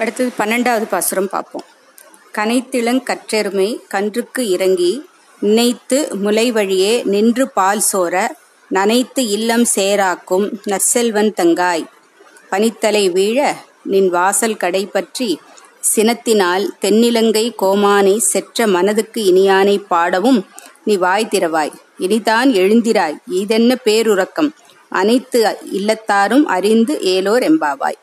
அடுத்தது பன்னெண்டாவது பாசுரம் பார்ப்போம். கனைத்திளங் கற்றெருமை கன்றுக்கு இறங்கி நினைத்து முலை வழியே நின்று பால் சோர நனைத்து இல்லம் சேராக்கும் நற்செல்வன் தங்காய். பனித்தலை வீழ நின் வாசல் கடை பற்றி சினத்தினால் தென்னிலங்கை கோமானை செற்ற மனதுக்கு இனியானை பாடவும் நீ வாய் திறவாய். இனிதான் எழுந்திராய். இதென்ன பேருறக்கம்? அனைத்து இல்லத்தாரும் அறிந்து ஏலோர் எம்பாவாய்.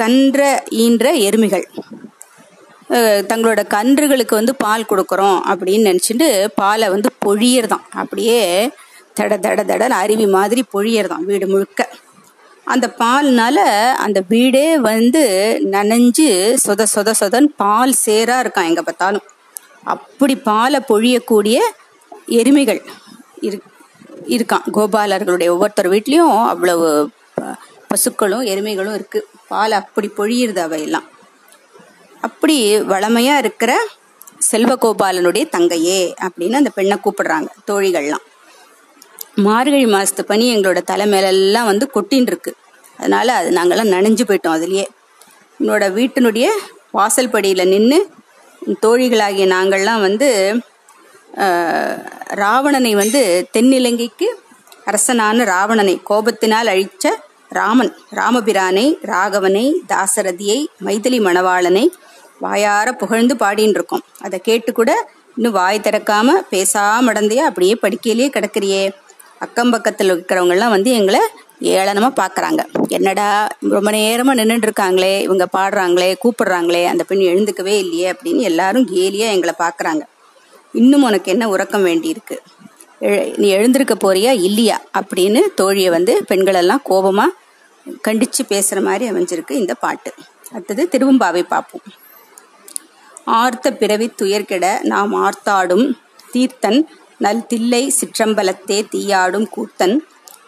கன்ற ஈன்ற எருமைகள். தங்களோட கன்றுகளுக்கு வந்து பால் கொடுக்குறோம் அப்படின்னு நினச்சிட்டு பாலை வந்து பொழியறதாம். அப்படியே தட தட தட அருவி மாதிரி பொழியறதாம் வீடு முழுக்க. அந்த பால்னால அந்த வீடே வந்து நனைஞ்சு சொத சொத சொதன் பால் சேரா இருக்கான் எங்கே பார்த்தாலும். அப்படி பாலை பொழியக்கூடிய எருமைகள் இரு இருக்கான் கோபாலர்களுடைய ஒவ்வொருத்தர் வீட்லேயும் அவ்வளவு பசுக்களும் எருமைகளும் இருக்கு. பால் அப்படி பொழியுறது அவையெல்லாம். அப்படி வளமையா இருக்கிற செல்வகோபாலனுடைய தங்கையே அப்படின்னு அந்த பெண்ணை கூப்பிடுறாங்க தோழிகள்லாம். மார்கழி மாசத்து பனி எங்களோட தலை மேலெல்லாம் வந்து கொட்டின்னு இருக்கு அதனால அது நாங்கள்லாம் நனைஞ்சு போயிட்டோம் அதுலயே. என்னோட வீட்டினுடைய வாசல் படியில நின்று தோழிகளாகிய நாங்கள்லாம் வந்து ராவணனை வந்து தென்னிலங்கைக்கு அரசனான ராவணனை கோபத்தினால் அழிச்ச ராமன் ராமபிரானை ராகவனை தாசரதியை மைதிலி மணவாளனை வாயார புகழ்ந்து பாடின்னு இருக்கோம் அதை கேட்டு கூட இன்னும் வாய் திறக்காம பேசாம அப்படியே படிக்கையிலேயே கிடக்குறியே. அக்கம் பக்கத்தில் இருக்கிறவங்கெல்லாம் வந்து எங்களை ஏளனமாக பார்க்குறாங்க என்னடா ரொம்ப நேரமாக நின்றுட்டு இருக்காங்களே இவங்க பாடுறாங்களே கூப்பிடுறாங்களே அந்த பெண் எழுந்துக்கவே இல்லையே அப்படின்னு எல்லாரும் கேலியாக எங்களை பார்க்குறாங்க இன்னும் உனக்கு என்ன உறக்கம் வேண்டியிருக்கு? நீ எழுந்திருக்க போறியா இல்லையா? அப்படின்னு தோழியை வந்து பெண்களெல்லாம் கோபமா கண்டிச்சு பேசுற மாதிரி அமைஞ்சிருக்கு இந்த பாட்டு. அடுத்தது திருவம்பாவை பார்ப்போம். ஆர்த்த பிறவி துயர்கெட நாம் ஆர்த்தாடும் தீர்த்தன் நல் தில்லை சிற்றம்பலத்தே தீயாடும் கூத்தன்.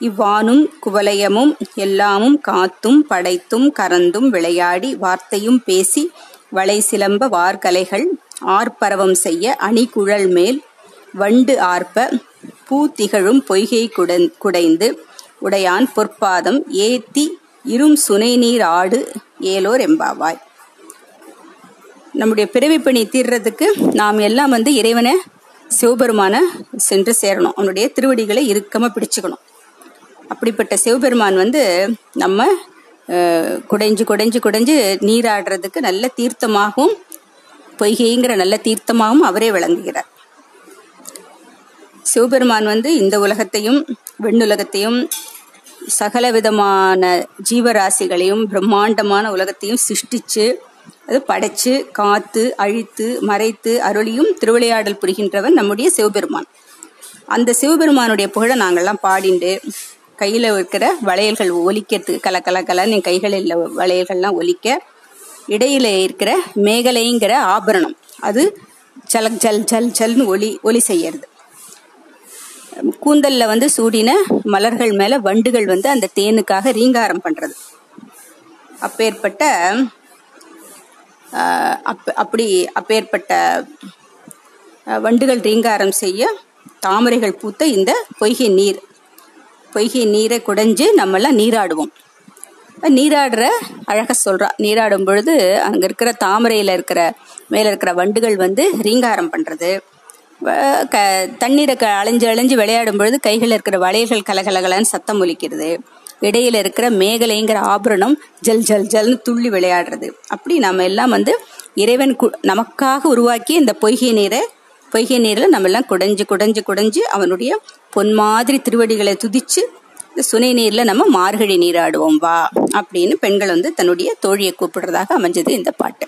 இவ்வானும் குவலயமும் எல்லாமும் காத்தும் படைத்தும் கறந்தும் விளையாடி வார்த்தையும் பேசி வளை சிலம்ப வார்கலைகள் ஆர்ப்பரவம் செய்ய அணிகுழல் மேல் வண்டு ஆர்ப்ப பூ திகழும் பொய்கை குடைந்து உடையான் பொற்பாதம் ஏத்தி இரும் சுனை நீர் ஆடு ஏலோர் எம்பாவாய். நம்முடைய பிறவிப்பணி தீர்றதுக்கு நாம் எல்லாம் வந்து இறைவனை சிவபெருமான சென்று சேரணும். அவனுடைய திருவடிகளை இறுக்கமாக பிடிச்சுக்கணும். அப்படிப்பட்ட சிவபெருமான் வந்து நம்ம குடைஞ்சு குடைஞ்சு குடைஞ்சு நீராடுறதுக்கு நல்ல தீர்த்தமாகவும் பொய்கைங்கிற நல்ல தீர்த்தமாகவும் அவரே விளங்குகிறார். சிவபெருமான் வந்து இந்த உலகத்தையும் வெண்ணுலகத்தையும் சகல விதமான ஜீவராசிகளையும் பிரம்மாண்டமான உலகத்தையும் சிருஷ்டிச்சு அது படைச்சு காத்து அழித்து மறைத்து அருளியும் திருவிளையாடல் புரிகின்றவன் நம்முடைய சிவபெருமான். அந்த சிவபெருமானுடைய புகழை நாங்கள்லாம் பாடிண்டு கையில இருக்கிற வளையல்கள் ஒலிக்கிறதுக்கு கல கல கலன்னு என் கைகளில் வளையல்கள்லாம் ஒலிக்க இடையில இருக்கிற மேகலைங்கிற ஆபரணம். அது ஜலக் ஜல் ஜல் ஜல்னு ஒலி ஒலி செய்யறது. கூந்தல்ல வந்து சூடின மலர்கள் மேல வண்டுகள் வந்து அந்த தேனுக்காக ரீங்காரம் பண்றது. அப்பேற்பட்ட அப்படி அப்பேற்பட்ட வண்டுகள் ரீங்காரம் செய்ய தாமரைகள் பூத்த இந்த பொய்கை நீர். பொய்கை நீரை குடைஞ்சு நம்மெல்லாம் நீராடுவோம். நீராடுற அழக சொல்றா நீராடும் பொழுது அங்க இருக்கிற தாமரையில இருக்கிற மேல இருக்கிற வண்டுகள் வந்து ரீங்காரம் பண்றது. க தண்ணீரை க அலைஞ்சு அலைஞ்சு விளையாடும் பொழுது கைகள் இருக்கிற வளையல்கள் கலகலகலன்னு சத்தம் ஒலிக்கிறது. இடையில இருக்கிற மேகலைங்கிற ஆபரணம் ஜல் ஜல் ஜல்னு துள்ளி விளையாடுறது. அப்படி நம்ம எல்லாம் வந்து இறைவன் நமக்காக உருவாக்கி இந்த பொய்கை நீரை பொய்கை நீரில் நம்ம எல்லாம் குடைஞ்சு குடைஞ்சு குடைஞ்சு அவனுடைய பொன் மாதிரி திருவடிகளை துதிச்சு இந்த சுனை நீரில் நம்ம மார்கழி நீராடுவோம் வா அப்படின்னு பெண்கள் வந்து தன்னுடைய தோழியை கூப்பிடுறதாக அமைஞ்சது இந்த பாட்டு.